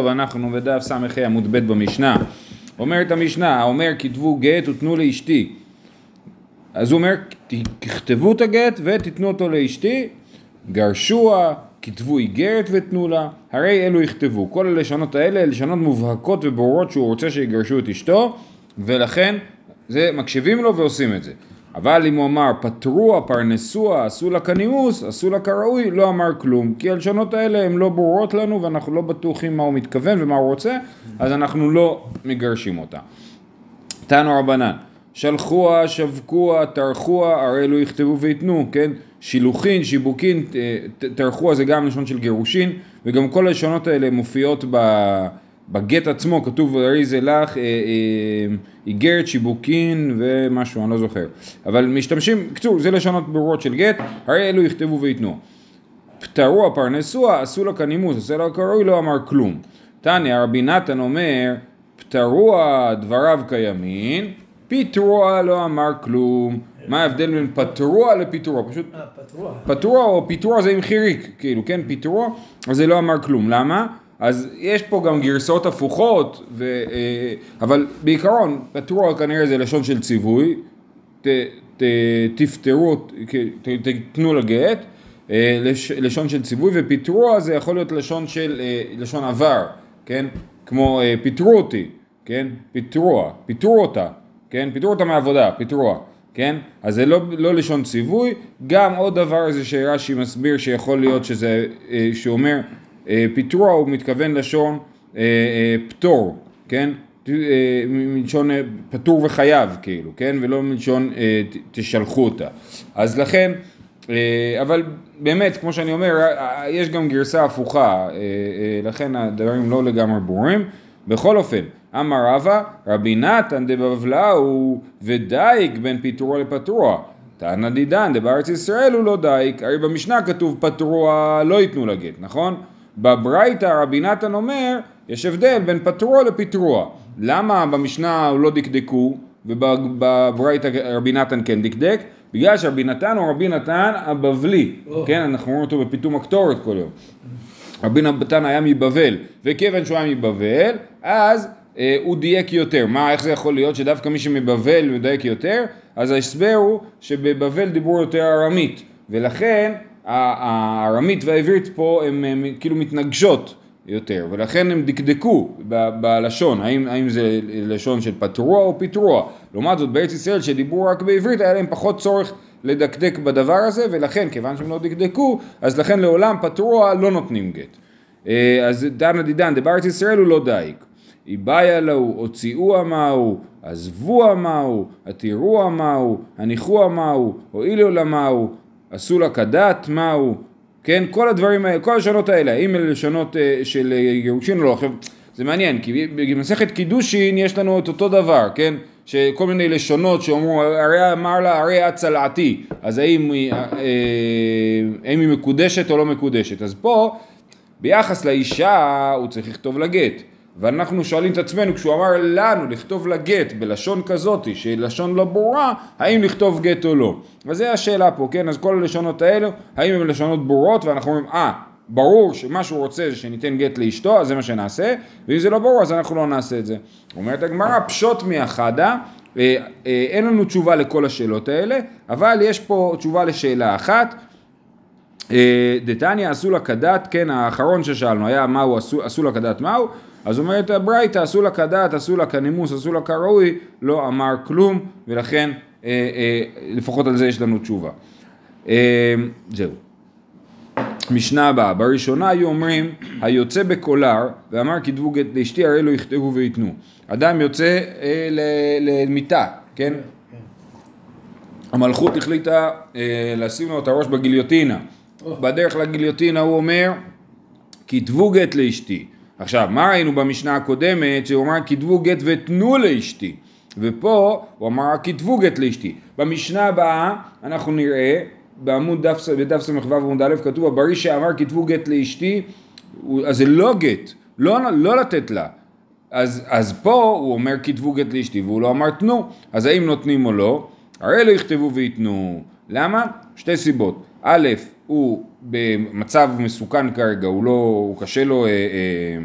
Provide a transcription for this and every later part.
טוב, אנחנו בדף ס"ה עמוד ב' במשנה. אומרת המשנה, האומר כתבו גט ותנו לאשתי. אז הוא אומר, תכתבו את הגט ותיתנו אותו לאשתי, גרשוה, כתבו איגרת ותנו לה, הרי אלו יכתבו. כל הלשונות האלה לשונות מובהקות וברורות שהוא רוצה שיגרשו את אשתו, ולכן זה מקשיבים לו ועושים את זה. אבל אם הוא אמר פטרוה, פרנסוה, עשו לה כנימוס, עשו לה כראוי, לא אמר כלום. כי הלשונות האלה הן לא ברורות לנו ואנחנו לא בטוחים מה הוא מתכוון ומה הוא רוצה, אז אנחנו לא מגרשים אותה. תנו רבנן, שלחוה, שבקוה, טרחוה, הרי אלו יכתבו וייתנו, כן? שילוחין, שיבוקין, טרחוה זה גם לשון של גירושין, וגם כל הלשונות האלה מופיעות ב... בגט עצמו כתוב הרי זה לך איגרת, שיבוקין ומשהו, אני לא זוכר. אבל משתמשים, קצור, זה לשונות ברורות של גט, הרי אלו יכתבו וייתנו. פטרו הפרנסוה, עשו לה כנימוס, עשה לה כראוי, לא אמר כלום. תניא, רבי נתן אומר, פטרוה דבריו קיימין, פיטרוה לא אמר כלום. מה ההבדל בין פטרוה לפיטרוה? פשוט פטרוה או פיטרוה זה עם חיריק, כאילו, כן, פיטרוה, אז זה לא אמר כלום. למה? אז יש פה גם גרסאות הפוכות, ו, אה, אבל בעיקרון פטרו כנראה זה לשון של ציווי, ת, ת, תפטרו, תתנו לגט, אה, לש, לשון של ציווי, ופיטרו זה יכול להיות לשון של, אה, לשון עבר, כן? כמו פיטרו אותי, כן? פיטרו, פיטרו אותה, כן? פיטרו אותה מעבודה, פיטרו, כן? אז זה לא, לא לשון ציווי, גם עוד דבר זה שרש"י מסביר שיכול להיות שזה, שאומר אה, פיטרו הוא מתכוון לשון אה, אה, פטור, כן? מלשון פטור וחייב כאילו, כן? ולא מלשון תשלחו אותה. אז לכן, אבל באמת, כמו שאני אומר, יש גם גרסה הפוכה, לכן הדברים לא לגמרי ברורים. בכל אופן, אמר רבא, רבי נתן דבבלאו ודייק בין פיטרו לפטרוה. תנא דידן דבארץ ישראל הוא לא דייק, הרי במשנה כתוב פטרוה לא ייתנו לגט, נכון? בברייתא רבי נתן אומר, יש הבדל בין פטרוע לפטרוע. למה במשנה הוא לא דקדקו ובברייתא רבי נתן כן דקדק? בגלל שרבי נתן הוא רבי נתן הבבלי, oh. כן, אנחנו רואים אותו בפיתום הקטורת כל יום. רבי נתן היה מבבל, וכיוון שהוא היה מבבל, אז אה, הוא דייק יותר. מה, איך זה יכול להיות שדווקא מי שמבבל מדייק יותר? אז ההסבר הוא שבבבל דיברו יותר ארמית, ולכן הארמית והעברית פה הן כאילו מתנגשות יותר, ולכן הם דקדקו ב- בלשון, האם, האם זה לשון של פטרוע או פיטרוע. לעומת זאת בארץ ישראל שדיברו רק בעברית היה להם פחות צורך לדקדק בדבר הזה, ולכן כיוון שהם לא דקדקו, אז לכן לעולם פטרוע לא נותנים גט. אה, אז דנא דידן, דבארץ ישראל הוא לא דייק. איבאיה להו, הוציאו מהו, עזבו מהו, עתירו מהו, הניחו מהו, הואילו למהו, עשו לה כדת, מהו, כן, כל הדברים האלה, כל הלשונות האלה, האם אלה לשונות אה, של אה, גירושין או לא, עכשיו, זה מעניין, כי במסכת קידושין יש לנו את אותו דבר, כן, שכל מיני לשונות שאומרו, הרי אמר לה, הרי את צלעתי, אז האם היא, אה, האם היא מקודשת או לא מקודשת, אז פה, ביחס לאישה, הוא צריך לכתוב לה גט. ואנחנו שואלים את עצמנו, כשהוא אמר לנו לכתוב לה גט בלשון כזאת, שהיא לשון לא ברורה, האם לכתוב גט או לא. וזו השאלה פה, כן? אז כל הלשונות האלו, האם הן לשונות ברורות, ואנחנו אומרים, אה, ברור שמה שהוא רוצה זה שניתן גט לאשתו, אז זה מה שנעשה, ואם זה לא ברור, אז אנחנו לא נעשה את זה. אומרת הגמרא, פשוט מאחדה, אה, אה, אין לנו תשובה לכל השאלות האלה, אבל יש פה תשובה לשאלה אחת. אה, דתניא עשו לה כדת, כן, האחרון ששאלנו היה מהו עשו, עשו לה כדת מהו, אז אומרת הברייתא, עשו לה כדת, עשו לה כנימוס, עשו לה כראוי, לא אמר כלום, ולכן אה, אה, לפחות על זה יש לנו תשובה. אה, זהו. משנה הבאה, בראשונה היו אומרים, היוצא בקולר, ואמר כתבו גט לאשתי, הרי לא יכתבו וייתנו. אדם יוצא אה, למיטה, כן? המלכות החליטה אה, לשים לו את הראש בגיליוטינה. בדרך לגיליוטינה הוא אומר, כתבו גט לאשתי. עכשיו, מה ראינו במשנה הקודמת? שהוא אמר כתבו גט ותנו לאשתי. ופה הוא אמר כתבו גט לאשתי. במשנה הבאה אנחנו נראה בעמוד דף, בדף ס"ו עמוד א' כתוב הברי שאמר כתבו גט לאשתי אז זה לא גט, לא, לא לתת לה. אז, אז פה הוא אומר כתבו גט לאשתי והוא לא אמר תנו. אז האם נותנים או לא? הרי לא יכתבו וייתנו. למה? שתי סיבות. א', הוא במצב מסוכן כרגע, הוא לא, הוא קשה לו, אה, אה,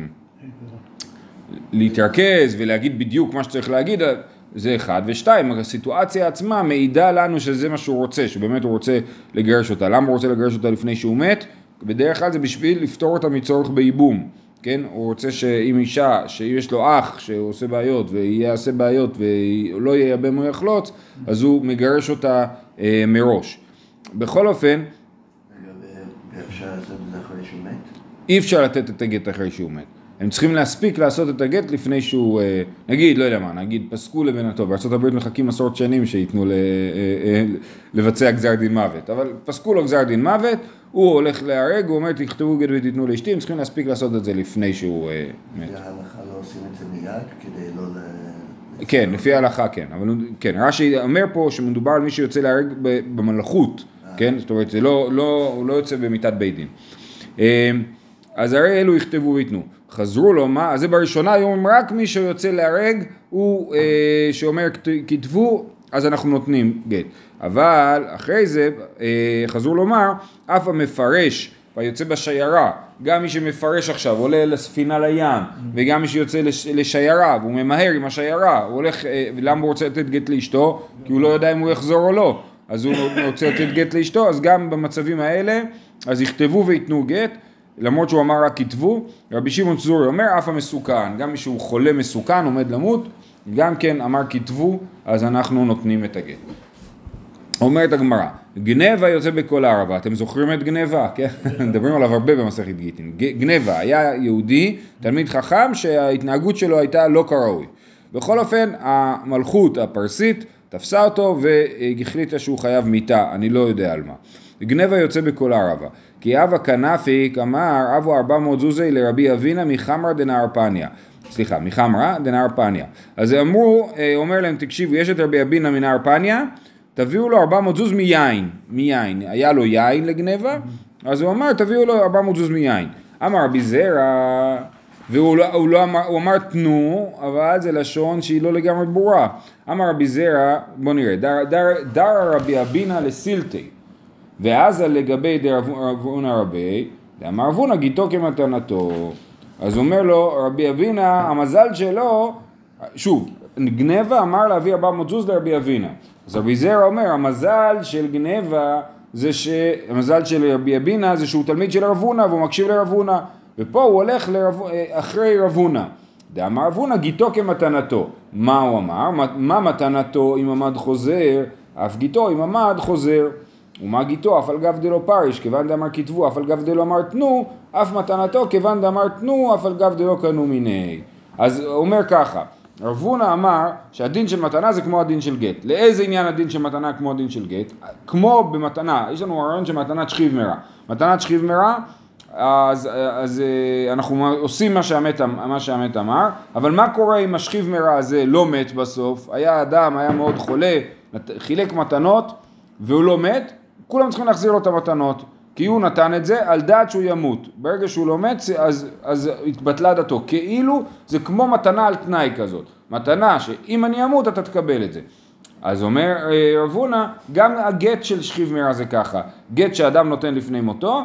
להתרכז ולהגיד בדיוק מה שצריך להגיד, זה אחד. ושתיים, הסיטואציה עצמה מעידה לנו שזה מה שהוא רוצה, שבאמת הוא רוצה לגרש אותה. למה הוא רוצה לגרש אותה לפני שהוא מת? בדרך כלל זה בשביל לפתור אותה מצורך בייבום. כן? הוא רוצה שאם אישה, שאם יש לו אח שעושה בעיות ויעשה בעיות ולא ייבם או יחלוץ, אז הוא מגרש אותה אה, מראש. בכל אופן... אפשר לעשות את זה אחרי שהוא מת? אי אפשר לתת את הגט אחרי שהוא מת. הם צריכים להספיק לעשות את הגט לפני שהוא, אה, נגיד, לא יודע מה, נגיד פסקו לבן הטוב, בארה"ב מחכים עשרות שנים שייתנו ל, אה, אה, לבצע גזר דין מוות, אבל פסקו לו גזר דין מוות, הוא הולך להרג, הוא אומר תכתבו גט ותיתנו לאשתי, הם צריכים להספיק לעשות את זה לפני שהוא מת. וההלכה לא עושים את זה מיד כדי לא ל... כן, לפי ההלכה כן, אבל כן, רש"י אומר פה שמדובר על מי שיוצא להרג במלכות, כן, זאת אומרת, לא, לא, הוא לא יוצא במיתת בית דין. אז הרי אלו יכתבו וייתנו. חזרו לו, מה? אז זה בראשונה היום רק מי שיוצא להרג הוא אה, שאומר כתבו אז אנחנו נותנים גט. אבל אחרי זה אה, חזרו לומר אף המפרש ויוצא בשיירה גם מי שמפרש עכשיו עולה לספינה לים וגם מי שיוצא לש, לשיירה והוא ממהר עם השיירה הוא הולך, אה, למה הוא רוצה לתת גט לאשתו? כי הוא לא יודע אם הוא יחזור או לא אז הוא רוצה לתת גט לאשתו אז גם במצבים האלה אז יכתבו וייתנו גט למרות שהוא אמר רק כתבו, רבי שמעון צורי אומר אף המסוכן, גם מי שהוא חולה מסוכן עומד למות, גם כן אמר כתבו, אז אנחנו נותנים את הגט. אומרת הגמרא, גנבה יוצא בכל הערבה, אתם זוכרים את גנבה? כן, מדברים עליו הרבה במסכת גיטין. גנבה היה יהודי, תלמיד חכם, שההתנהגות שלו הייתה לא כראוי. בכל אופן, המלכות הפרסית תפסה אותו והחליטה שהוא חייב מיתה, אני לא יודע על מה. גנבה יוצא בכל הערבה. כי אבא כנפיק אמר אבו ארבע מאות זוזי לרבי אבינה מחמרא דנהר פניה. סליחה, מחמרא דנהר פניה. אז אמרו, אה, אומר להם, תקשיבו, יש את רבי אבינה מנהר פניה, תביאו לו ארבע מאות זוז מיין, מיין. היה לו יין לגנבה, אז הוא אמר, תביאו לו ארבע מאות זוז מיין. אמר רבי זרע, והוא לא, הוא לא אמר, הוא אמר תנו, אבל זה לשון שהיא לא לגמרי ברורה. אמר רבי זרע, בוא נראה, דר, דר, דר רבי אבינה לסילתי. ואז לגבי דרבונה רבי, דאמר רבונה גיתו כמתנתו. אז אומר לו רבי אבינה, המזל שלו, שוב, גנבה אמר להביא 400 זוז לרבי אבינה. אז רבי זרע אומר, המזל של גנבה זה ש... המזל של רבי אבינה זה שהוא תלמיד של רבונה והוא מקשיב לרבונה. ופה הוא הולך לרב... אחרי רבונה. דאמר רבונה גיתו כמתנתו. מה הוא אמר? מה מתנתו אם עמד חוזר? אף גיתו אם עמד חוזר. ומה גיתו אף על גב דלא פריש, כיוון דאמר כתבו אף על גב דלא אמר תנו, אף מתנתו כיוון דאמר תנו אף על גב דלא קנו מיני. אז הוא אומר ככה, רב הונא אמר שהדין של מתנה זה כמו הדין של גט. לאיזה עניין הדין של מתנה כמו הדין של גט? כמו במתנה, יש לנו רעיון של מתנת שכיב מרע. מתנת שכיב מרע, אז, אז אה, אנחנו עושים מה שהמת, מה שהמת אמר, אבל מה קורה אם השכיב מרע הזה לא מת בסוף? היה אדם, היה מאוד חולה, חילק מתנות והוא לא מת, כולם צריכים להחזיר לו את המתנות, כי הוא נתן את זה על דעת שהוא ימות. ברגע שהוא לא מת, אז, אז התבטלה דתו. כאילו זה כמו מתנה על תנאי כזאת. מתנה שאם אני אמות אתה תקבל את זה. אז אומר אה, רב הונא, גם הגט של שכיב מרע זה ככה. גט שאדם נותן לפני מותו,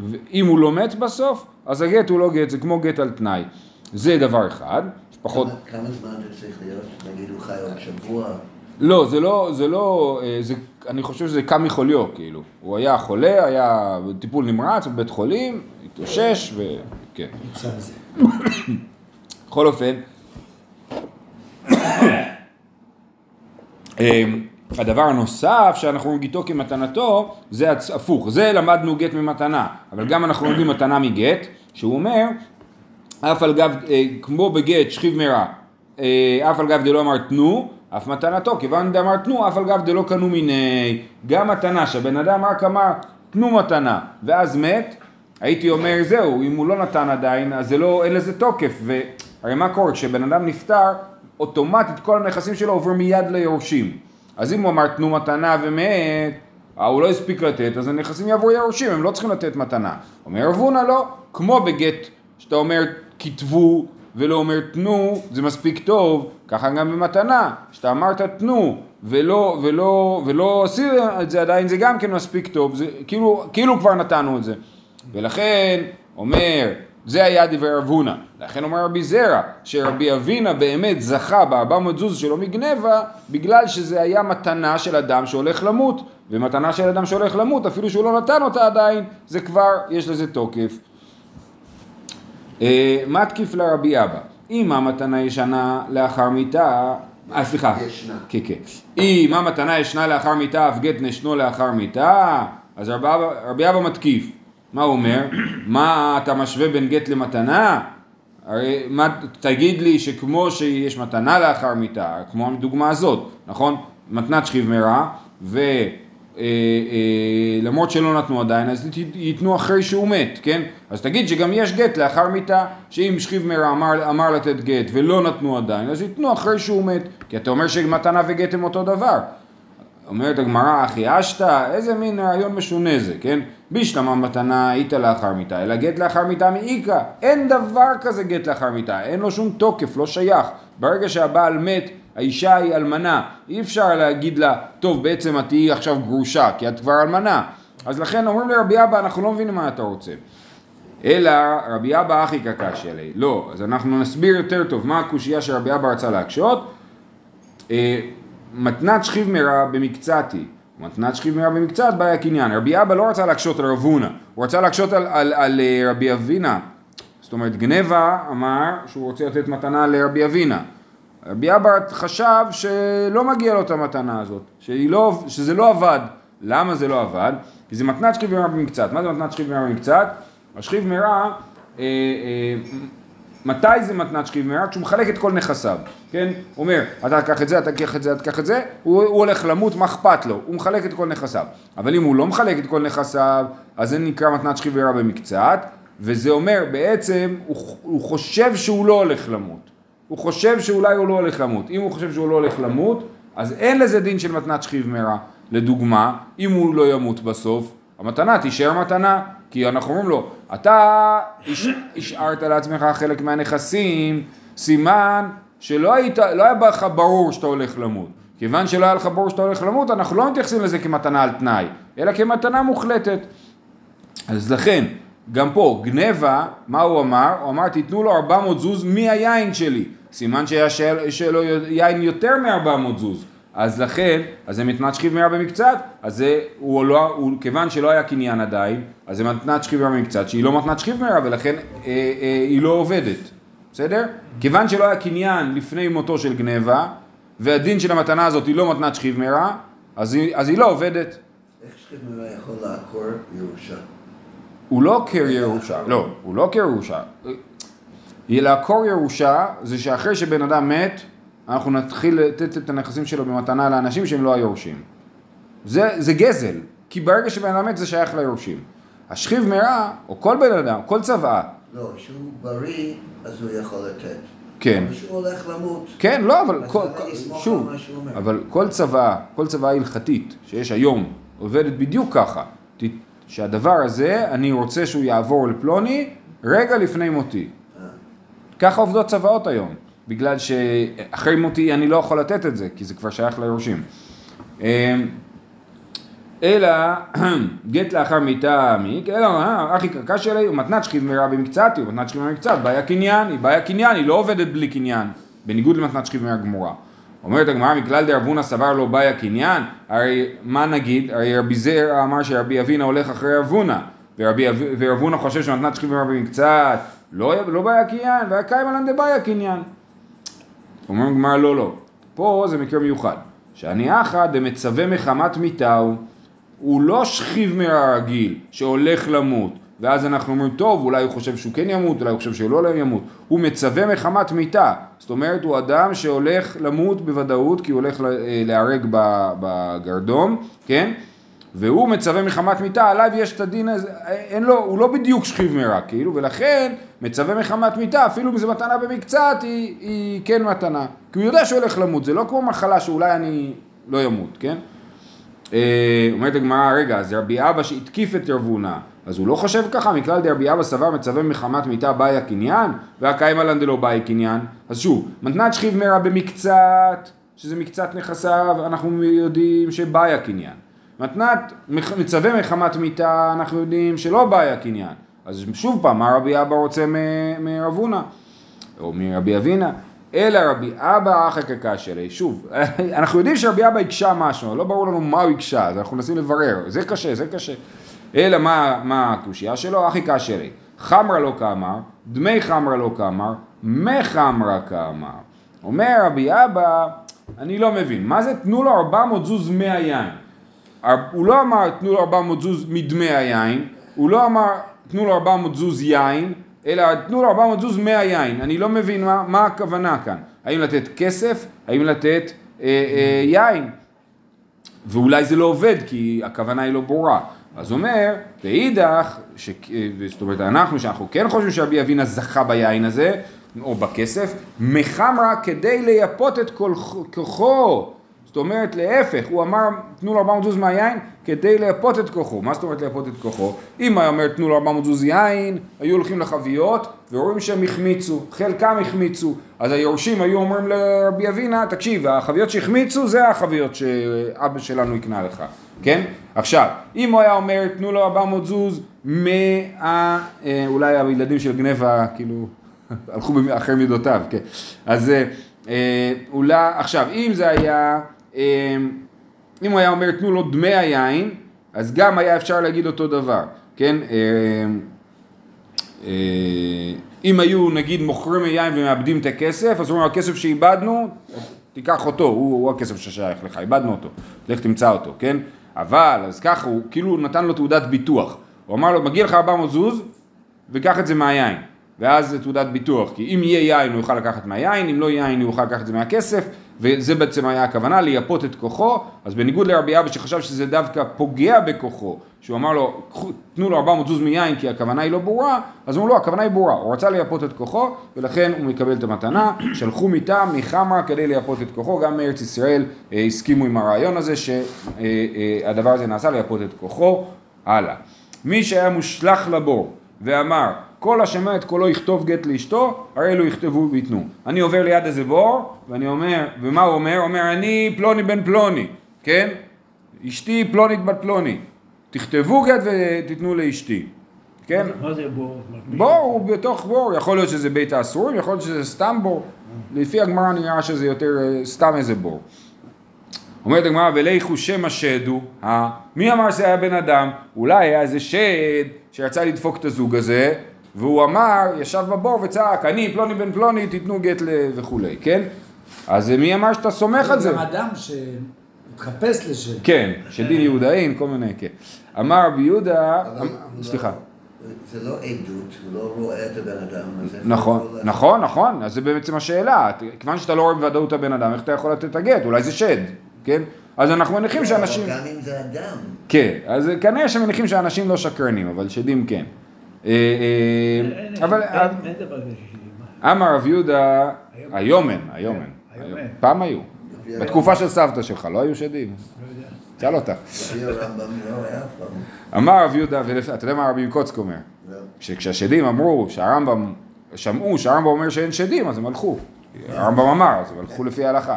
ואם הוא לא מת בסוף, אז הגט הוא לא גט, זה כמו גט על תנאי. זה דבר אחד. פחות... כמה, כמה זמן זה צריך להיות? נגיד הוא חי עוד שבוע? לא, זה לא, זה לא, אה, זה, אני חושב שזה קם מחוליו, כאילו. הוא היה חולה, היה בטיפול נמרץ בבית חולים, התאושש, וכן. בכל אופן, אה, הדבר הנוסף שאנחנו רואים גיתו כמתנתו, זה הפוך, זה למדנו גט ממתנה, אבל גם אנחנו לומדים מתנה מגט, שהוא אומר, אף על גב, אה, כמו בגט שכיב מרע, אף על גב דלא אמר תנו, אף מתנתו, כיוון דאמר תנו, אף על גב דלא קנו מיני, גם מתנה שהבן אדם רק אמר תנו מתנה, ואז מת, הייתי אומר זהו, אם הוא לא נתן עדיין, אז זה לא, אין לזה תוקף, והרי מה קורה, כשבן אדם נפטר, אוטומטית כל הנכסים שלו עוברים מיד ליורשים, אז אם הוא אמר תנו מתנה ומת, אה, הוא לא הספיק לתת, אז הנכסים יעברו ליורשים, הם לא צריכים לתת מתנה. אומר רבונה לא, כמו בגט, שאתה אומר כתבו ולא אומר תנו, זה מספיק טוב, ככה גם במתנה, שאתה אמרת תנו ולא, ולא, ולא עשית את זה עדיין, זה גם כן מספיק טוב, זה כאילו, כאילו כבר נתנו את זה. ולכן אומר זה היה דברי רב הונא. לכן אומר רבי זרע, שרבי אבינה באמת זכה בארבע מאות זוז שלו מגנבה, בגלל שזה היה מתנה של אדם שהולך למות, ומתנה של אדם שהולך למות, אפילו שהוא לא נתן אותה עדיין, זה כבר, יש לזה תוקף. אה, מה תקיף לרבי אבא? אם המתנה ישנה לאחר מיתה, אה סליחה, ישנה. כן כן, אם המתנה ישנה לאחר מיתה אף גט נשנו לאחר מיתה, אז רבי אבא, רבי אבא מתקיף, מה הוא אומר? מה אתה משווה בין גט למתנה? הרי מה, תגיד לי שכמו שיש מתנה לאחר מיתה, כמו הדוגמה הזאת, נכון? מתנת שכיב מרע, ולמרות שלא נתנו עדיין, אז ית- ייתנו אחרי שהוא מת, כן? אז תגיד שגם יש גט לאחר מיתה, שאם שכיב מרע אמר, אמר לתת גט ולא נתנו עדיין, אז ייתנו אחרי שהוא מת, כי אתה אומר שמתנה וגט הם אותו דבר. אומרת הגמרא, אחי אשתא, איזה מין רעיון משונה זה, כן? בישלמה מתנה איתה לאחר מיתה, אלא גט לאחר מיתה מאיכא. אין דבר כזה גט לאחר מיתה, אין לו שום תוקף, לא שייך. ברגע שהבעל מת, האישה היא אלמנה. אי אפשר להגיד לה, טוב, בעצם את תהיי עכשיו גרושה, כי את כבר אלמנה. אז לכן אומרים לרבי אבא, אנחנו לא מבינים מה אתה רוצה. אלא רבי אבא אחי קקשי עלי. לא, אז אנחנו נסביר יותר טוב מה הקושייה שרבי אבא רצה להקשות. אה, מתנת שכיב מרע במקצת היא, מתנת שכיב מרע במקצת בעיה קניין. רבי אבא לא רצה להקשות על רב הונא, הוא רצה להקשות על, על, על אה, רבי אבינה. זאת אומרת, גנבה אמר שהוא רוצה לתת מתנה לרבי אבינה. רבי אבא חשב שלא מגיע לו את המתנה הזאת, לא, שזה לא עבד. למה זה לא עבד? כי זה מתנת שכיב מרע במקצת. מה זה מתנת שכיב מרע במקצת? השכיב מרע, אה, אה, מתי זה מתנת שכיב מרע? כשהוא מחלק את כל נכסיו, כן? הוא אומר, אתה תקח את זה, אתה תקח את זה, אתה תקח את זה, הוא, הוא הולך למות, מה אכפת לו? הוא מחלק את כל נכסיו. אבל אם הוא לא מחלק את כל נכסיו, אז זה נקרא מתנת שכיב מרע במקצת, וזה אומר, בעצם, הוא, הוא חושב שהוא לא הולך למות. הוא חושב שאולי הוא לא הולך למות. אם הוא חושב שהוא לא הולך למות, אז אין לזה דין של מתנת שכיב מרע. לדוגמה, אם הוא לא ימות בסוף, המתנה תישאר מתנה, כי אנחנו אומרים לו, אתה הש- השארת לעצמך חלק מהנכסים, סימן שלא היית, לא היה לך ברור שאתה הולך למות. כיוון שלא היה לך ברור שאתה הולך למות, אנחנו לא מתייחסים לזה כמתנה על תנאי, אלא כמתנה מוחלטת. אז לכן, גם פה, גנבה, מה הוא אמר? הוא אמר, תיתנו לו 400 זוז מהיין שלי. סימן שהיה של- שלו יין יותר מ-400 זוז. אז לכן, אז זה מתנת שכיב מרע במקצת, אז זה, הוא לא, הוא, כיוון שלא היה קניין עדיין, אז זה מתנת שכיב מרע במקצת, שהיא לא מתנת שכיב מרע, ולכן אה, אה, היא לא עובדת, בסדר? כיוון שלא היה קניין לפני מותו של גנבה, והדין של המתנה הזאת היא לא מתנת שכיב מרע, אז היא, אז היא לא עובדת. איך שכיב מרע יכול לעקור ירושה? הוא לא עוקר ירושה, לא, הוא לא עוקר ירושה. לעקור ירושה זה שאחרי שבן אדם מת, אנחנו נתחיל לתת את הנכסים שלו במתנה לאנשים שהם לא היורשים. זה, זה גזל, כי ברגע שבן אדם מת זה שייך ליורשים. השכיב מרע, או כל בן אדם, כל צוואה, לא, כשהוא בריא, אז הוא יכול לתת. כן. אבל כשהוא הולך למות, כן, לא, אבל כל, כל, שוב? אבל כל צוואה, כל צוואה הלכתית שיש היום, עובדת בדיוק ככה, שהדבר הזה, אני רוצה שהוא יעבור לפלוני רגע לפני מותי. ככה עובדות צוואות היום, בגלל שאחרי מותי אני לא יכול לתת את זה, כי זה כבר שייך ליורשים. אמ, אלא גט לאחר מיתה עמיק, אלא אה, אחי קרקע שלי ומתנת שכיב מרע במקצת, ומתנת שכיב מרע במקצת, בעיה קניין, היא בעיה קניין, היא לא עובדת בלי קניין, בניגוד למתנת שכיב מרע גמורה. אומרת הגמרא מכלל דרבונה סבר לא בעיה קניין, הרי מה נגיד, הרי רבי זר אמר שרבי אבינה הולך אחרי רבונה, ורבי אב- ורבונה חושב שמתנת שכיב מרע במקצת, לא, לא בעיה קניין, והיה קיימא לן דבעיה קניין. אומרים גמרא לא לא, פה זה מקרה מיוחד, שאני אחא דמצווה מחמת מיתהו, הוא לא שכיב מרע רגיל שהולך למות, ואז אנחנו אומרים טוב אולי הוא חושב שהוא כן ימות, אולי הוא חושב שהוא לא ימות, הוא מצווה מחמת מיתה, זאת אומרת הוא אדם שהולך למות בוודאות כי הוא הולך אה, להיהרג ב- בגרדום, כן? והוא מצווה מחמת מיתה, עליו יש את הדין הזה, אין לו, הוא לא בדיוק שכיב מרע, כאילו, ולכן מצווה מחמת מיתה, אפילו אם זו מתנה במקצת, היא, היא כן מתנה. כי הוא יודע שהוא הולך למות, זה לא כמו מחלה שאולי אני לא ימות, כן? אה, אומרת הגמרא, רגע, אז רבי אבא שהתקיף את רבונה, אז הוא לא חושב ככה, מכלל דרבי אבא סבר מצווה מחמת מיתה באי הקניין, והקיימא לן דלא באי קניין. אז שוב, מתנת שכיב מרע במקצת, שזה מקצת נכסיו, אנחנו יודעים שבאי הקניין. מתנת מצווה מחמת מיתה, אנחנו יודעים שלא באי הקניין. אז שוב פעם, מה רבי אבא רוצה מרב הונא? או מרבי אבינה? אלא רבי אבא אחר כקשלי. שוב, אנחנו יודעים שרבי אבא הקשה משהו, לא ברור לנו מה הוא הקשה, אז אנחנו מנסים לברר. זה קשה, זה קשה. אלא מה, מה הקושייה שלו? אחי קשלי. חמרה לא כאמר, דמי חמרה לא כאמר, מחמרה כאמר. אומר רבי אבא, אני לא מבין, מה זה תנו לו 400 זוז מהיין? הוא לא אמר תנו לו 400 זוז מדמי היין, הוא לא אמר תנו לו 400 זוז יין, אלא תנו לו 400 זוז מהיין. אני לא מבין מה, מה הכוונה כאן. האם לתת כסף? האם לתת אה, אה, יין? ואולי זה לא עובד כי הכוונה היא לא ברורה. אז אומר, ואידך, ש... זאת אומרת אנחנו, שאנחנו כן חושבים שרבי אבינה זכה ביין הזה, או בכסף, מחמרה כדי לייפות את כל כוחו. זאת אומרת, להפך, הוא אמר, תנו לו 400 זוז מהיין כדי לייפות את כוחו. מה זאת אומרת לייפות את כוחו? אם היה אומר, תנו לו 400 זוז יין, היו הולכים לחביות, ורואים שהם החמיצו, חלקם החמיצו. אז היורשים היו אומרים לרבי אבינה, תקשיב, החביות שהחמיצו זה החביות שאבא שלנו הקנה לך, כן? עכשיו, אם הוא היה אומר, תנו לו 400 זוז מה... אה, אולי הילדים של גנבה, כאילו, הלכו אחרי מידותיו, כן. אז אה, אולי, עכשיו, אם זה היה... אם הוא היה אומר תנו לו דמי היין, אז גם היה אפשר להגיד אותו דבר, כן? אם היו נגיד מוכרים היין ומאבדים את הכסף, אז אומרים הכסף שאיבדנו, תיקח אותו, הוא, הוא הכסף ששייך לך, איבדנו אותו, לך תמצא אותו, כן? אבל, אז ככה, הוא כאילו נתן לו תעודת ביטוח, הוא אמר לו מגיע לך 400 זוז וקח את זה מהיין, ואז זה תעודת ביטוח, כי אם יהיה יין הוא יוכל לקחת מהיין, אם לא יין הוא יוכל לקחת את זה מהכסף, וזה בעצם היה הכוונה, לייפות את כוחו, אז בניגוד לרבי אבא שחשב שזה דווקא פוגע בכוחו, שהוא אמר לו, תנו לו 400 זוז מיין כי הכוונה היא לא ברורה, אז הוא אמרו לו, הכוונה היא ברורה, הוא רצה לייפות את כוחו, ולכן הוא מקבל את המתנה, שלחו מטעם מחמרה כדי לייפות את כוחו, גם מארץ ישראל אה, הסכימו עם הרעיון הזה, שהדבר הזה נעשה לייפות את כוחו, הלאה. מי שהיה מושלך לבור ואמר, כל השמע את קולו יכתוב גט לאשתו, הרי אלו יכתבו וייתנו. אני עובר ליד איזה בור, ואני אומר, ומה הוא אומר? הוא אומר, אני פלוני בן פלוני, כן? אשתי פלונית בת פלוני. תכתבו גט ותיתנו לאשתי. כן? מה זה בור? בור הוא בתוך בור, יכול להיות שזה בית האסורים, יכול להיות שזה סתם בור. לפי הגמרא נראה שזה יותר אה, סתם איזה בור. אומרת הגמרא, ולכו שם השד הוא, אה? מי אמר שזה היה בן אדם? אולי היה איזה שד שרצה לדפוק את הזוג הזה, והוא אמר, ישב בבור וצעק, אני פלוני בן פלוני, תיתנו גט וכולי, כן? אז מי אמר שאתה סומך על זה? גם אדם שמתחפש לשד. כן, שדין יהודאין, כל מיני, כן. אמר רבי יהודה, הוא לא- סליחה. זה לא עדות, הוא לא רואה את הבן אדם. נכון? נכון, נכון, אז זה בעצם השאלה, כיוון שאתה לא רואה בוודאות את הבן אדם, איך אתה יכול לתת את הגט? אולי זה שד, כן? אז אנחנו מניחים שאנשים... אבל גם אם זה אדם. כן, אז כנראה שמניחים שאנשים לא שקרנים, אבל שדים כן. אה, אה, אבל אין- אין דבר כזה? אמר רב יהודה, היום אין, היום אין. פעם היו. בתקופה של סבתא שלך, לא היו שדים? לא. תשאל אותה. לפי הרמב"ם לא היה אף פעם. אמר רב יהודה, ואתה יודע מה רבי מקוצק אומר? לא. שכשהשדים אמרו, שהרמב"ם, שמעו שהרמב"ם אומר שאין שדים, אז הם הלכו. הרמב"ם אמר, אז הם הלכו לפי ההלכה.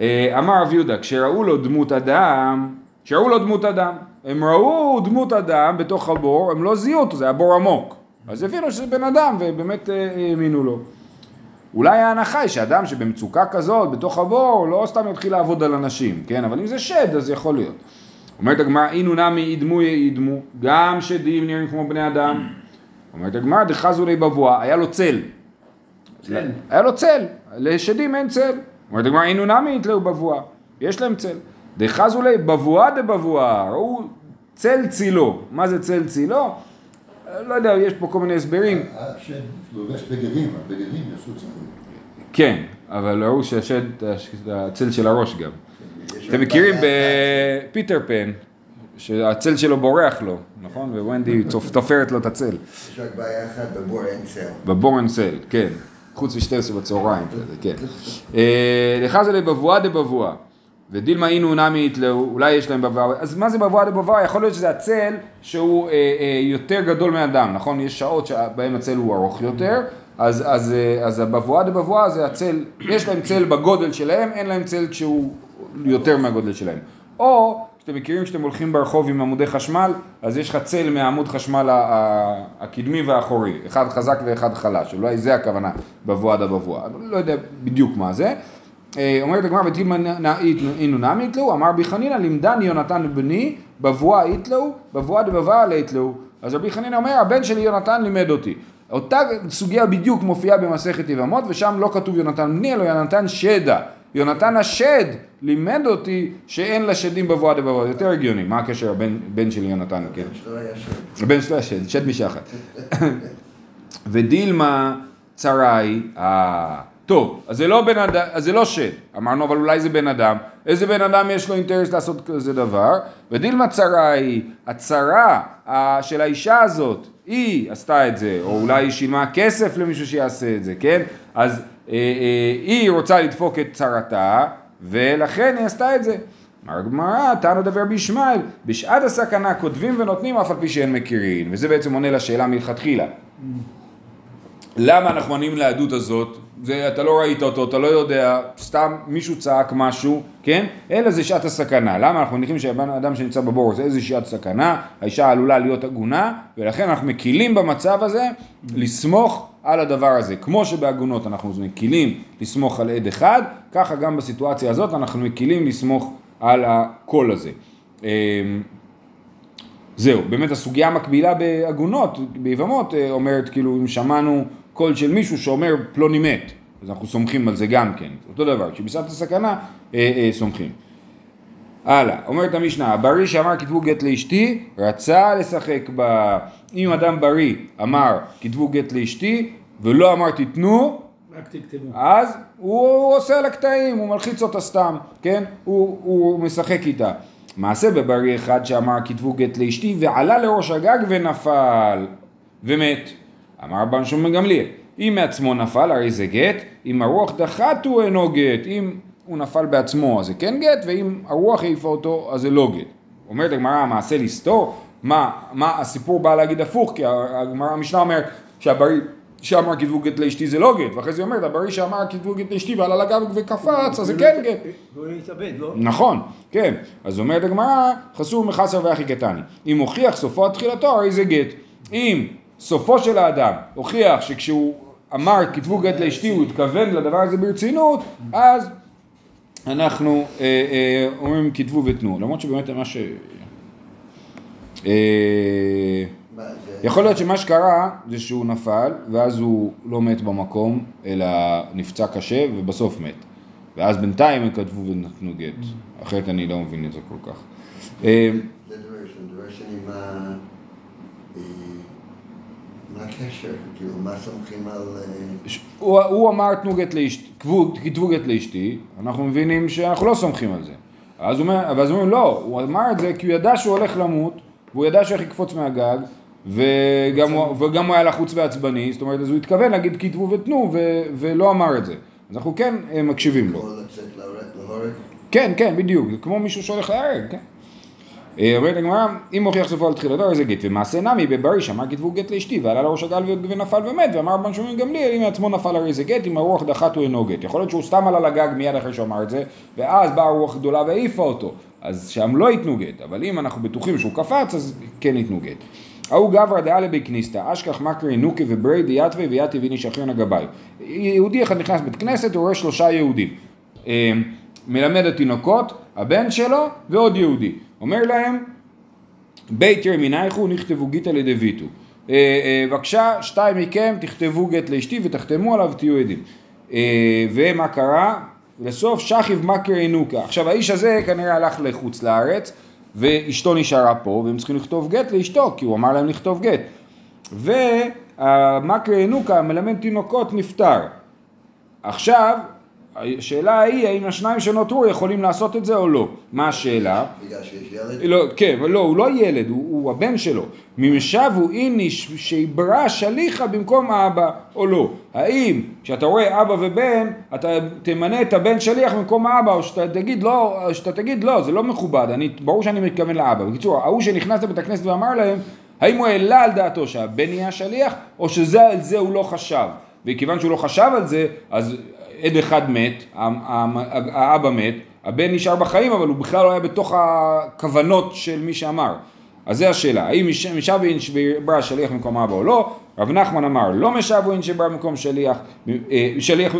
אה, אמר רב יהודה, כשראו לו דמות אדם, כשראו לו דמות אדם, הם ראו דמות אדם בתוך הבור, הם לא זיהו אותו, זה היה בור עמוק. אז הבינו שזה בן אדם, ובאמת אה, האמינו לו. אולי ההנחה היא שאדם שבמצוקה כזאת, בתוך הבור, לא סתם יתחיל לעבוד על אנשים, כן? אבל אם זה שד, אז יכול להיות. אומרת הגמרא, אינו נמי ידמו ידמו, גם שדים נראים כמו בני אדם. אומרת הגמרא, דחזו לי בבואה, היה לו צל. צל. היה לו צל, לשדים אין צל. אומרת הגמרא, אינו נמי יתלהו בבואה, יש להם צל. דחזו לי בבואה דבבואה, ראו צל צילו. מה זה צל צילו? לא יודע, יש פה כל מיני הסברים. השד לובש בגדים, הבגדים יעשו צלם. כן, אבל ראו שהשד, הצל של הראש גם. אתם מכירים בפיטר פן, שהצל שלו בורח לו, נכון? וונדי צופ- תופרת לו את הצל. יש רק בעיה אחת, בבור אין צל. בבורן סל, כן. חוץ מ-12 בצהריים, כזה, כן. אה, לך זה לבבואה דבבואה. ודילמה אינו נמי יתלהו, אולי יש להם בבואה, אז מה זה בבואה דבבואה? יכול להיות שזה הצל שהוא אה, אה, יותר גדול מאדם, נכון? יש שעות שבהם הצל הוא ארוך יותר, אז, אז, אה, אז הבבואה דבבואה זה הצל, יש להם צל בגודל שלהם, אין להם צל כשהוא יותר מהגודל שלהם. או שאתם מכירים כשאתם הולכים ברחוב עם עמודי חשמל, אז יש לך צל מהעמוד חשמל הקדמי והאחורי, אחד חזק ואחד חלש, אולי זה הכוונה בבואה דבבואה, לא יודע בדיוק מה זה. אה, אומרת הגמרא ותילמה אינו נמי יתלו, אמר רבי חנינא לימדני יונתן בני, בבואה יתלו, בבואה דבבאה יתלו. אז רבי חנינא אומר, הבן שלי יונתן לימד אותי. אותה סוגיה בדיוק מופיעה במסכת יבמות, ושם לא כתוב יונתן בני, אלא יונתן שדה. יונתן השד לימד אותי שאין לשדים בבואה דבבאה, יותר הגיוני, מה הקשר הבן בן שלי יונתן, כן? שלא היה שם. הבן שלו השד, שד משחת. ודילמה צרי, אה, טוב, אז זה לא בן אדם, אז זה לא שד, אמרנו אבל אולי זה בן אדם, איזה בן אדם יש לו אינטרס לעשות כזה דבר, ודילמה צרי, הצרה אה, של האישה הזאת, היא עשתה את זה, או אולי היא שילמה כסף למישהו שיעשה את זה, כן? אז אה, אה, היא רוצה לדפוק את צרתה, ולכן היא עשתה את זה. אמר הגמרא, תנו דבר בישמעאל, בשעת הסכנה כותבים ונותנים אף על פי שאין מכירים, וזה בעצם עונה לשאלה מלכתחילה. למה אנחנו עונים לעדות הזאת? זה, אתה לא ראית אותו, אתה לא יודע, סתם מישהו צעק משהו, כן? אלא זה שעת הסכנה. למה אנחנו מניחים שהבן אדם שנמצא בבור זה איזה שעת סכנה, האישה עלולה להיות עגונה, ולכן אנחנו מקילים במצב הזה לסמוך על הדבר הזה. כמו שבעגונות אנחנו מקילים לסמוך על עד אחד, ככה גם בסיטואציה הזאת אנחנו מקילים לסמוך על הקול הזה. אמ, זהו, באמת הסוגיה המקבילה בעגונות, ביבמות, אה, אומרת כאילו אם שמענו קול של מישהו שאומר פלוני מת, אז אנחנו סומכים על זה גם כן, אותו דבר, כשבשעת הסכנה אה, אה, סומכים. הלאה, אומרת המשנה, הבריא שאמר כתבו גט לאשתי, רצה לשחק ב... אם אדם בריא אמר כתבו גט לאשתי, ולא אמר תיתנו. אז הוא, הוא עושה על הקטעים, הוא מלחיץ אותה סתם, כן? הוא, הוא משחק איתה. מעשה בבריא אחד שאמר כתבו גט לאשתי ועלה לראש הגג ונפל ומת. אמר רבן שמעון גמליאל, אם מעצמו נפל הרי זה גט, אם הרוח דחתו אינו גט, אם הוא נפל בעצמו אז זה כן גט, ואם הרוח העיפה אותו אז זה לא גט. אומרת הגמרא המעשה לסתור, מה, מה הסיפור בא להגיד הפוך, כי הגמרא המשנה אומרת שהבריא שאמר כתבו גט לאשתי זה לא גט, ואחרי זה היא אומרת הבריא שאמר כתבו גט לאשתי ועלה לגג וקפץ אז זה כן גט. והוא התאבד, לא? נכון, כן. אז אומרת הגמרא, חסור מחסר ואחי קטני. אם הוכיח סופו תחילתו, הרי זה גט. אם סופו של האדם הוכיח שכשהוא אמר כתבו גט לאשתי, הוא התכוון לדבר הזה ברצינות, אז אנחנו אה, אה, אומרים כתבו ותנו. למרות שבאמת מה ש... אה, יכול להיות שמה שקרה זה שהוא נפל, ואז הוא לא מת במקום, אלא נפצע קשה, ובסוף מת. ואז בינתיים הם כתבו ונתנו גט. אחרת אני לא מבין את זה כל כך. אה, זה מה... מה הקשר? כאילו, מה סומכים על... אה, הוא, הוא אמר תנו גט לאשתי, כתבו, גט לאשתי, אנחנו מבינים שאנחנו לא סומכים על זה. אז הוא אומר, ואז אומרים לא, הוא אמר את זה כי הוא ידע שהוא הולך למות, והוא ידע שהוא לקפוץ מהגג, וגם הוא, וגם הוא היה לחוץ ועצבני, זאת אומרת, אז הוא התכוון להגיד כתבו ותנו, ו, ולא אמר את זה. אז אנחנו כן אה, מקשיבים לו. כן, כן, בדיוק, זה כמו מישהו שהולך להרג, כן. אה, אומרת הגמרא, אם הוכיח סופו על תחילתו, הרי זה גט, ומעשה נמי בברי שאמר כתבו גט לאשתי, ועלה לראש הגל ונפל ומת, ואמר רבן שמעון גמליאל, אם מעצמו נפל הרי זה גט, אם הרוח דחת הוא אינו גט. יכול להיות שהוא סתם עלה לגג מיד אחרי שהוא אמר את זה, ואז באה רוח גדולה והעיפה אותו, אז שם לא ייתנו גט, אבל אם אנחנו בטוחים שהוא קפץ, אז כן ייתנו גט. ההוא גברא דעה לבי כניסתא, אשכח מקרי נוקה וברי דיאטווה ויתי ויני שכרן הגבאי. יהודי אחד נכנס לבית כנסת, הוא רואה שלושה יהודים. אה, מלמד התינוקות, הבן שלו ועוד יהודי. אומר להם, בית ירמינייכו נכתבו גיתא לדביתו. אה, אה, בבקשה, שתיים מכם תכתבו גט לאשתי ותחתמו עליו ותהיו עדים. אה, ומה קרה? לסוף שכיב מכר ינוקה. עכשיו האיש הזה כנראה הלך לחוץ לארץ ואשתו נשארה פה והם צריכים לכתוב גט לאשתו כי הוא אמר להם לכתוב גט. והמכר ינוקה מלמד תינוקות נפטר. עכשיו, השאלה היא האם השניים שנותרו יכולים לעשות את זה או לא. מה השאלה? בגלל שיש ילד? לא, כן, אבל לא, הוא לא ילד, הוא, הוא הבן שלו. ממשבו איניש שיברא שליחה במקום האבא או לא. האם כשאתה רואה אבא ובן, אתה תמנה את הבן שליח במקום האבא, או שאתה תגיד לא, שאתה תגיד לא, זה לא מכובד, אני, ברור שאני מתכוון לאבא. בקיצור, ההוא שנכנס לבית הכנסת ואמר להם, האם הוא העלה על דעתו שהבן יהיה השליח, או שזה על זה הוא לא חשב. וכיוון שהוא לא חשב על זה, אז עד אחד מת, האבא מת, הבן נשאר בחיים אבל הוא בכלל לא היה בתוך הכוונות של מי שאמר. אז זה השאלה, האם משבוין שברא שליח במקום אבא או לא? רב נחמן אמר לא משבוין שברא במקום שליח, אה, שליח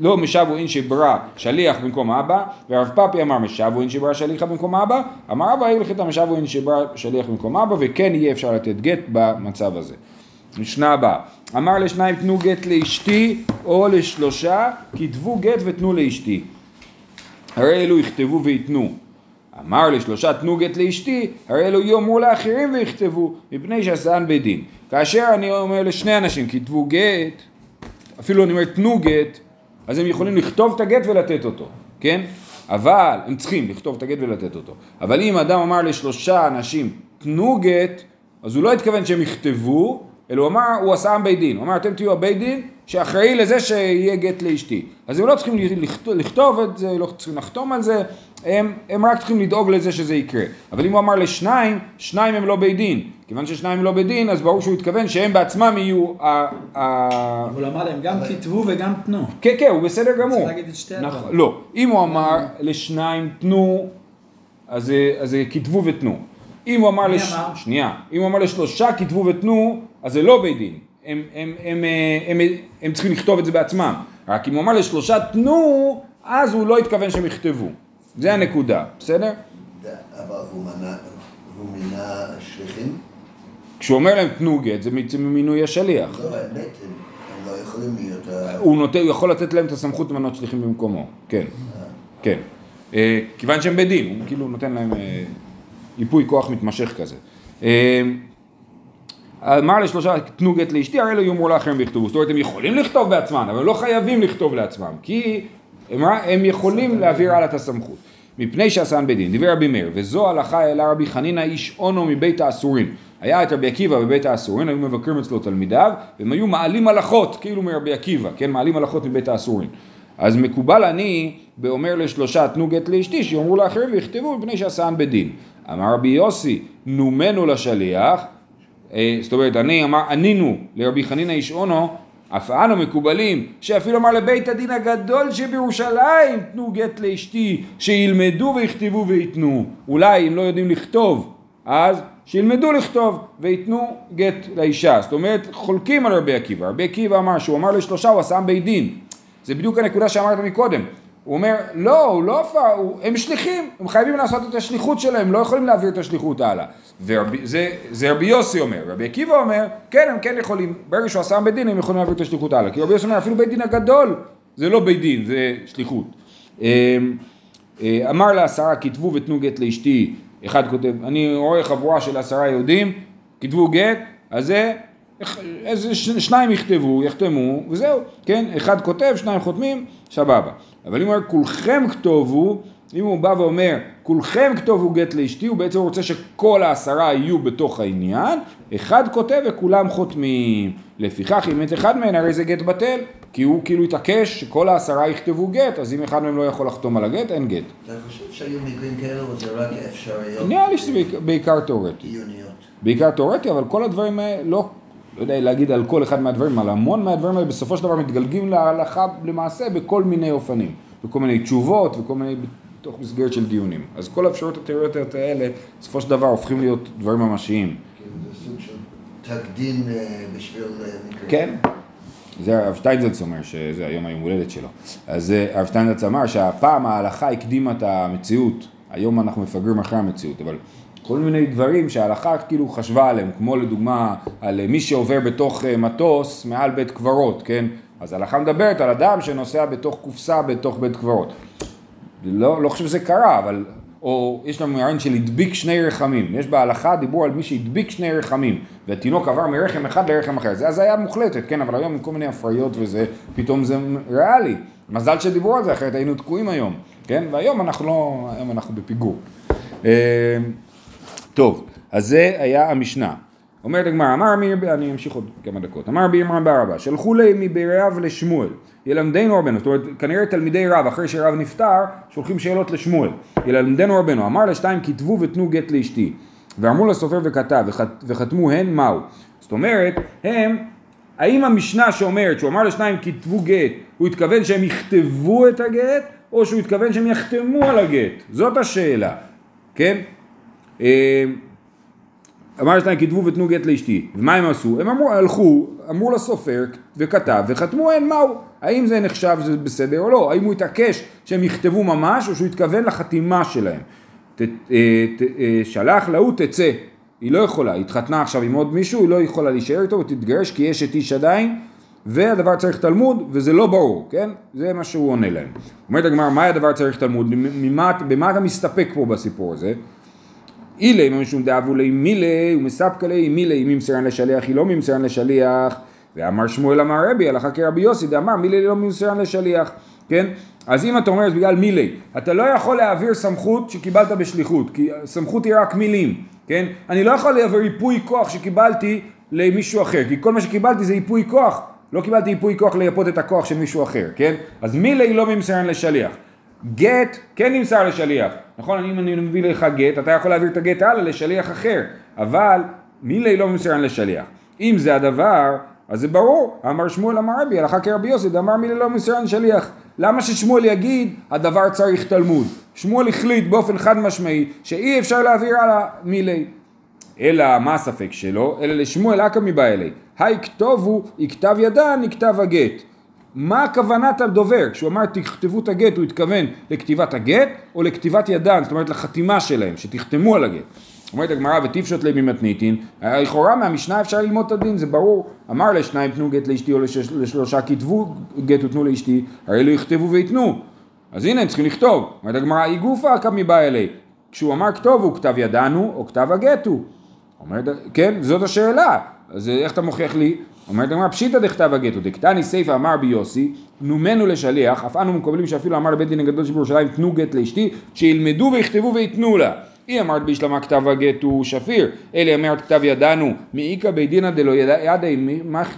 לא משבוין שברא שליח במקום אבא, ורב פאפי אמר משבוין שברא שליח במקום אבא, אמר אבא הלכת משבוין שברא שליח במקום אבא, וכן יהיה אפשר לתת גט במצב הזה. משנה הבאה, אמר לשניים תנו גט לאשתי או לשלושה, כתבו גט ותנו לאשתי. הרי אלו יכתבו וייתנו. אמר לשלושה תנו גט לאשתי, הרי אלו יאמרו לאחרים ויכתבו, מפני שעשן בית דין. כאשר אני אומר לשני אנשים כתבו גט, אפילו אני אומר תנו גט, אז הם יכולים לכתוב את הגט ולתת אותו, כן? אבל, הם צריכים לכתוב את הגט ולתת אותו. אבל אם אדם אמר לשלושה אנשים תנו גט, אז הוא לא התכוון שהם יכתבו, אלא הוא אמר, הוא עשה עם בית דין. הוא אמר, אתם תהיו הבית דין שאחראי לזה שיהיה גט לאשתי. אז הם לא צריכים לכתוב, את זה, לא צריכים לחתום על זה, הם, הם רק צריכים לדאוג לזה שזה יקרה. אבל אם הוא אמר לשניים, שניים הם לא בית דין. כיוון ששניים לא בית דין, אז ברור שהוא התכוון שהם בעצמם יהיו ה... ה... אבל הוא אמר להם גם כתבו וגם תנו. כן, כן, הוא בסדר גמור. צריך להגיד את שתי הדברים. נכון, לא, אם הוא אמר לשניים תנו, אז אז כתבו ותנו. אם הוא אמר, מי לש... אמר? שנייה, אם הוא אמר לשלושה כתבו ותנו, אז זה לא בית דין. הם, הם, הם, אה, הם, הם, הם צריכים לכתוב את זה בעצמם. רק אם הוא אמר לשלושה תנו, אז הוא לא התכוון שהם יכתבו. זה הנקודה, בסדר? אבל הוא מנה, הוא מינה שליחים? כשהוא אומר להם תנו גט, זה בעצם מינוי השליח. לא, האמת, הם הם לא יכולים להיות... הוא, נותן, הוא יכול לתת להם את הסמכות למנות שליחים במקומו, כן, כן. אה, כיוון שהם בדין, הוא כאילו נותן להם אה, ייפוי כוח מתמשך כזה. אמר לשלושה, תנו גט לאשתי, הרי לא יאמרו לאחרים ויכתבו. זאת אומרת, הם יכולים לכתוב בעצמם, אבל לא חייבים לכתוב לעצמם, כי הם, הם יכולים להעביר הלאה את הסמכות. מפני שעשן בית דין, דיבר רבי מאיר, וזו הלכה העלה רבי חנינא איש אונו מבית האסורים. היה את רבי עקיבא בבית האסורים, היו מבקרים אצלו תלמידיו, והם היו מעלים הלכות, כאילו מרבי עקיבא, כן, מעלים הלכות מבית האסורים. אז מקובל אני, באומר לשלושה תנו גט לאשתי, שיאמרו לאחרים ויכתבו מפני שעשן בית דין. אמר רבי יוסי, נומנו לשליח, זאת אומרת, אני אמר, ענינו לרבי חנינא איש אונו, אף אנו מקובלים, שאפילו אמר לבית הדין הגדול שבירושלים, תנו גט לאשתי, שילמדו ויכתבו וייתנו. אולי אם לא יודעים לכתוב, אז שילמדו לכתוב וייתנו גט לאישה. זאת אומרת, חולקים על רבי עקיבא. רבי עקיבא אמר שהוא אמר לשלושה, הוא עשה בית דין. זה בדיוק הנקודה שאמרת מקודם. הוא אומר, לא, הוא לא הוא- הם שליחים, הם חייבים לעשות את השליחות שלהם, לא יכולים להעביר את השליחות הלאה. וזה זה רבי יוסי אומר, רבי עקיבא אומר, כן, הם כן יכולים, ברגע שהוא עשה בית דין, הם יכולים להעביר את השליחות הלאה. כי רבי יוסי אומר, אפילו בית דין הגדול, זה לא בית דין, זה שליחות. אמ, אה, אמר לעשרה, כתבו ותנו גט לאשתי, אחד כותב, אני רואה חבורה של עשרה יהודים, כתבו גט, אז זה, איזה שניים יכתבו, יחתמו, וזהו, כן, אחד כותב, שניים חותמים, סבבה. אבל אם הוא אומר כולכם כתובו, אם הוא בא ואומר כולכם כתובו גט לאשתי, הוא בעצם רוצה שכל העשרה יהיו בתוך העניין, אחד כותב וכולם חותמים. לפיכך אם את אחד מהם הרי זה גט בטל, כי הוא כאילו התעקש שכל העשרה יכתבו גט, אז אם אחד מהם לא יכול לחתום על הגט, אין גט. אתה חושב שהיו מקרים כאלה או זה רק אפשריות? נראה לי שזה בעיקר- תיאורטי. עיוניות. בעיקר תיאורטי, אבל כל הדברים האלה, לא, לא יודע להגיד על כל אחד מהדברים, על המון מהדברים האלה בסופו של דבר מתגלגלים להלכה למעשה בכל מיני אופנים, בכל מיני תשובות וכל מיני, בתוך מסגרת של דיונים. אז כל האפשרויות התיאורטיות האלה, בסופו של דבר הופכים להיות דברים ממשיים. כאילו זה סוג של תקדים אה, בשביל אה. כן. זה הרב שטיינזלץ אומר שזה היום היום הולדת שלו. אז הרב שטיינזלץ אמר שהפעם ההלכה הקדימה את המציאות, היום אנחנו מפגרים אחרי המציאות, אבל כל מיני דברים שההלכה כאילו חשבה עליהם, כמו לדוגמה על מי שעובר בתוך אה, מטוס מעל בית קברות, כן? אז ההלכה מדברת על אדם שנוסע בתוך קופסה בתוך בית קברות. לא, לא חושב שזה קרה, אבל... או יש לנו רעיון של הדביק שני רחמים. יש בהלכה דיבור על מי שהדביק שני רחמים, והתינוק עבר מרחם אחד לרחם אחר. זה הזיה מוחלטת, כן, אבל היום עם כל מיני הפריות וזה, פתאום זה ריאלי. מזל שדיברו על זה, אחרת היינו תקועים היום, כן? והיום אנחנו לא, היום אנחנו בפיגור. טוב, אז זה היה המשנה. אומרת הגמרא, אמר רבי, אני אמשיך עוד כמה דקות, אמר רבי אמר ברבא, שלחו לי מברב לשמואל, ילמדנו רבנו, זאת אומרת, כנראה תלמידי רב, אחרי שרב נפטר, שולחים שאלות לשמואל, ילמדנו רבנו, אמר לשתיים כתבו ותנו גט לאשתי, ואמרו לסופר וכתב, וחת, וחתמו הן מהו, זאת אומרת, הם האם המשנה שאומרת, שהוא אמר לשניים כתבו גט, הוא התכוון שהם יכתבו את הגט, או שהוא התכוון שהם יחתמו על הגט? זאת השאלה, כן? אה, אמר לשניים כתבו ותנו גט לאשתי, ומה הם עשו? הם אמרו, הלכו, אמרו לסופר וכתב וחתמו אין מהו, האם זה נחשב שזה בסדר או לא, האם הוא התעקש שהם יכתבו ממש או שהוא התכוון לחתימה שלהם. ת, אה, ת, אה, שלח להוא תצא, היא לא יכולה, היא התחתנה עכשיו עם עוד מישהו, היא לא יכולה להישאר איתו ותתגרש כי יש את איש עדיין והדבר צריך תלמוד וזה לא ברור, כן? זה מה שהוא עונה להם. אומרת הגמרא, מה הדבר צריך תלמוד? ממה, במה אתה מסתפק פה בסיפור הזה? אילי משום דאבו לי מילי ומספקא לי מילי אם ימסרן לשליח היא לא ממסרן לשליח. ואמר שמואל אמר רבי הלכה כרבי יוסי דאמר מילי לא ממסרן לשליח כן? אז אם אתה אומר בגלל מילי אתה לא יכול להעביר סמכות שקיבלת בשליחות כי סמכות היא רק מילים כן? אני לא יכול להעביר ייפוי כוח שקיבלתי למישהו אחר כי כל מה שקיבלתי זה ייפוי כוח. לא קיבלתי ייפוי כוח לייפות את הכוח של מישהו אחר כן? אז מילי לא ממסרן לשליח גט כן נמסר לשליח, נכון? אם אני מביא לך גט, אתה יכול להעביר את הגט הלאה לשליח אחר, אבל מילי לא ממסרן לשליח. אם זה הדבר, אז זה ברור, אמר שמואל אמר רבי, הלכה כרבי יוסי, אמר מילי לא ממסרן לשליח. למה ששמואל יגיד, הדבר צריך תלמוד? שמואל החליט באופן חד משמעי שאי אפשר להעביר הלאה מילי. אלא מה הספק שלו? אלא לשמואל אכא מבא אלי. היי כתובו, יכתב ידן, יכתב הגט. מה כוונת הדובר? כשהוא אמר תכתבו את הגט, הוא התכוון לכתיבת הגט או לכתיבת ידן, זאת אומרת לחתימה שלהם, שתחתמו על הגט. אומרת הגמרא ותפשוט ליה ממתניתין, לכאורה מהמשנה אפשר ללמוד את הדין, זה ברור. אמר לשניים תנו גט לאשתי או לשש, לשלושה כתבו גט ותנו לאשתי, הרי לא יכתבו ויתנו. אז הנה הם צריכים לכתוב. אומרת הגמרא אי גופה קם מבא אלי. כשהוא אמר כתובו, כתב ידענו או כתב הגט הוא. אומרת, כן, זאת השאלה. אז איך אתה מוכיח לי? אומרת הגמרא פשיטא דכתב הגט ודקתני סיפא אמר ביוסי נומנו לשליח אף אנו מקבלים שאפילו אמר לבית דין הגדול שבירושלים תנו גט לאשתי שילמדו ויכתבו ויתנו לה. היא אמרת בישלמה כתב הגט הוא שפיר. אלי אמרת כתב ידענו מאיכא בית דינא דלא ידעי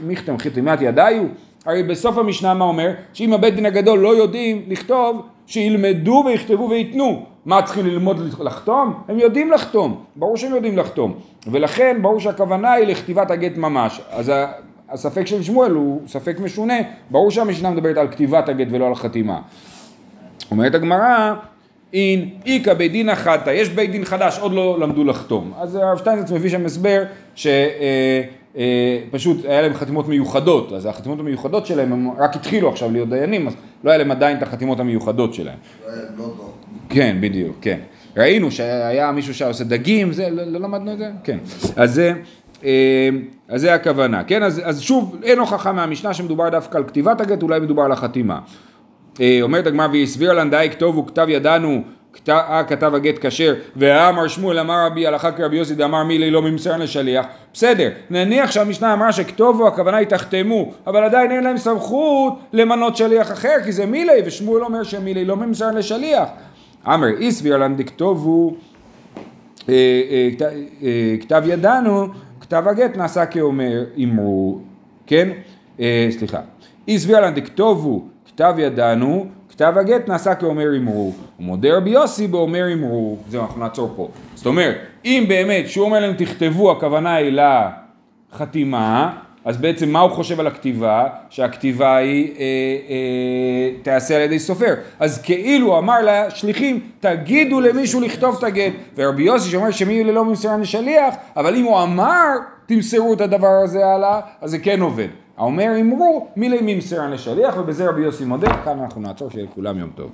מיכתם חתימת ידיו הרי בסוף המשנה מה אומר? שאם הבית דין הגדול לא יודעים לכתוב שילמדו ויכתבו וייתנו מה צריכים ללמוד לחתום? הם יודעים לחתום, ברור שהם יודעים לחתום. ולכן ברור שהכוונה היא לכתיבת הגט ממש. אז הספק של שמואל הוא ספק משונה, ברור שהמשנה מדברת על כתיבת הגט ולא על חתימה. אומרת הגמרא, אין איכא בית דין אחתא, יש בית דין חדש, עוד לא למדו לחתום. אז הרב שטיינזרץ מביא שם הסבר שפשוט היה להם חתימות מיוחדות, אז החתימות המיוחדות שלהם הם רק התחילו עכשיו להיות דיינים, אז לא היה להם עדיין את החתימות המיוחדות שלהם. כן, בדיוק, כן. ראינו שהיה מישהו שהיה עושה דגים, זה, לא, לא למדנו את זה? כן. אז. אז זה הכוונה, כן? אז, אז שוב, אין הוכחה מהמשנה שמדובר דווקא על כתיבת הגט, אולי מדובר על החתימה. אומרת הגמרא והסביר לן די כתוב וכתב ידענו אה, כתב הגט כשר ואמר שמואל אמר רבי הלכה כרבי יוסי דאמר מילי לא ממסרן לשליח בסדר נניח שהמשנה אמרה שכתובו הכוונה היא תחתמו אבל עדיין אין להם סמכות למנות שליח אחר כי זה מילי ושמואל אומר שמילי לא ממסרן לשליח אמר איסביר לן דכתובו כתב ידענו כתב הגט נעשה כאומר אמרו, כן? אה, סליחה. איסביר לן דכתובו כתב ידענו, כתב הגט נעשה כאומר אמרו. ומודה רבי יוסי באומר אמרו. זהו, אנחנו נעצור פה. זאת אומרת, אם באמת שהוא אומר להם תכתבו, הכוונה היא לחתימה, אז בעצם מה הוא חושב על הכתיבה? שהכתיבה היא אה, אה, תיעשה על ידי סופר. אז כאילו אמר לשליחים, תגידו למישהו לכתוב את הגט. ורבי יוסי שאומר שמי ללא ממסרן לשליח, אבל אם הוא אמר, תמסרו את הדבר הזה הלאה, אז זה כן עובד. האומר אמרו, מי למי ממסרן לשליח, ובזה רבי יוסי מודה, כאן אנחנו נעצור, שיהיה לכולם יום טוב.